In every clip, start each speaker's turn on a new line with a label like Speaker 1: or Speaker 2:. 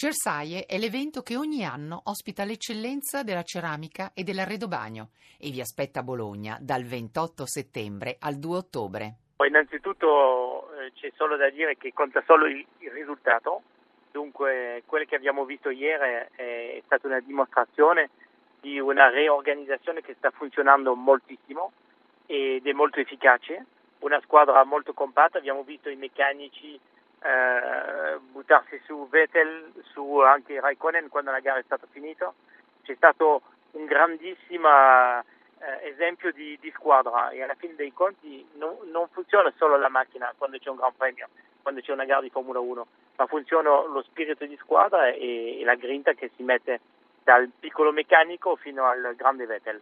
Speaker 1: Cersaie è l'evento che ogni anno ospita l'eccellenza della ceramica e dell'arredobagno e vi aspetta a Bologna dal 28 settembre al 2 ottobre.
Speaker 2: Innanzitutto eh, c'è solo da dire che conta solo il, il risultato, dunque quello che abbiamo visto ieri è, è stata una dimostrazione di una riorganizzazione che sta funzionando moltissimo ed è molto efficace, una squadra molto compatta, abbiamo visto i meccanici eh, buttarsi su Vettel, su anche Raikkonen quando la gara è stata finita. C'è stato un grandissimo eh, esempio di, di, squadra e alla fine dei conti non, non, funziona solo la macchina quando c'è un Gran Premio, quando c'è una gara di Formula 1, ma funziona lo spirito di squadra e, e la grinta che si mette dal piccolo meccanico fino al grande Vettel.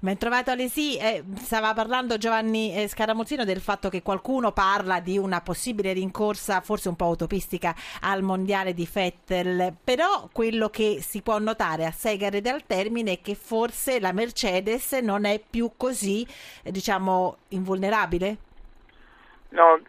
Speaker 3: Ben trovato Alesi, eh, stava parlando Giovanni eh, Scaramuzzino del fatto che qualcuno parla di una possibile rincorsa, forse un po' utopistica, al mondiale di Vettel, però quello che si può notare a sei gare dal termine è che forse la Mercedes non è più così, eh, diciamo, invulnerabile?
Speaker 2: No,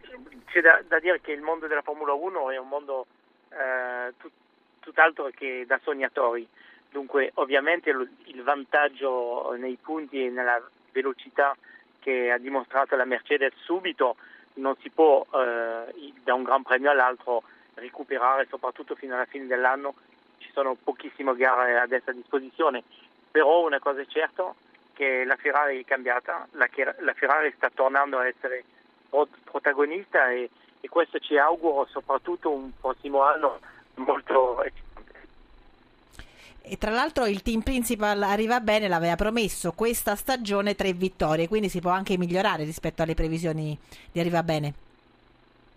Speaker 2: c'è da, da, dire che il mondo della Formula 1 è un mondo eh, tut, tutt'altro che da sognatori Dunque ovviamente il vantaggio nei punti e nella velocità che ha dimostrato la Mercedes subito non si può eh, da un Gran Premio all'altro recuperare, soprattutto fino alla fine dell'anno. Ci sono pochissime gare adesso a disposizione, però una cosa è certa che la Ferrari è cambiata, la, la Ferrari sta tornando a essere protagonista e, e questo ci auguro soprattutto un prossimo anno molto
Speaker 3: e tra l'altro il team principal arriva bene, l'aveva promesso questa stagione tre vittorie, quindi si può anche migliorare rispetto alle previsioni di arriva bene.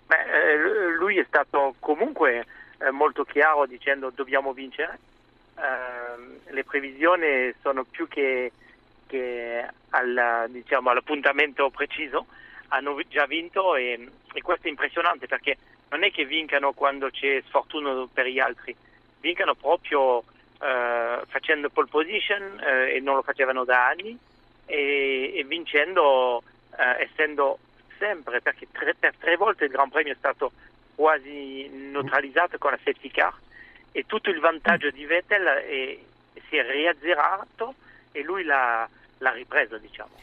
Speaker 2: Beh, eh, lui è stato comunque eh, molto chiaro dicendo dobbiamo vincere. Eh, le previsioni sono più che, che al, diciamo, all'appuntamento preciso, hanno già vinto e, e questo è impressionante perché non è che vincano quando c'è sfortuna per gli altri, vincano proprio eh, facendo pole position eh, e non lo facevano da anni e, e vincendo eh, essendo sempre perché tre, per tre volte il Gran Premio è stato quasi neutralizzato con la safety car e tutto il vantaggio di Vettel è, si è riazzerato e lui l'ha, l'ha ripreso diciamo.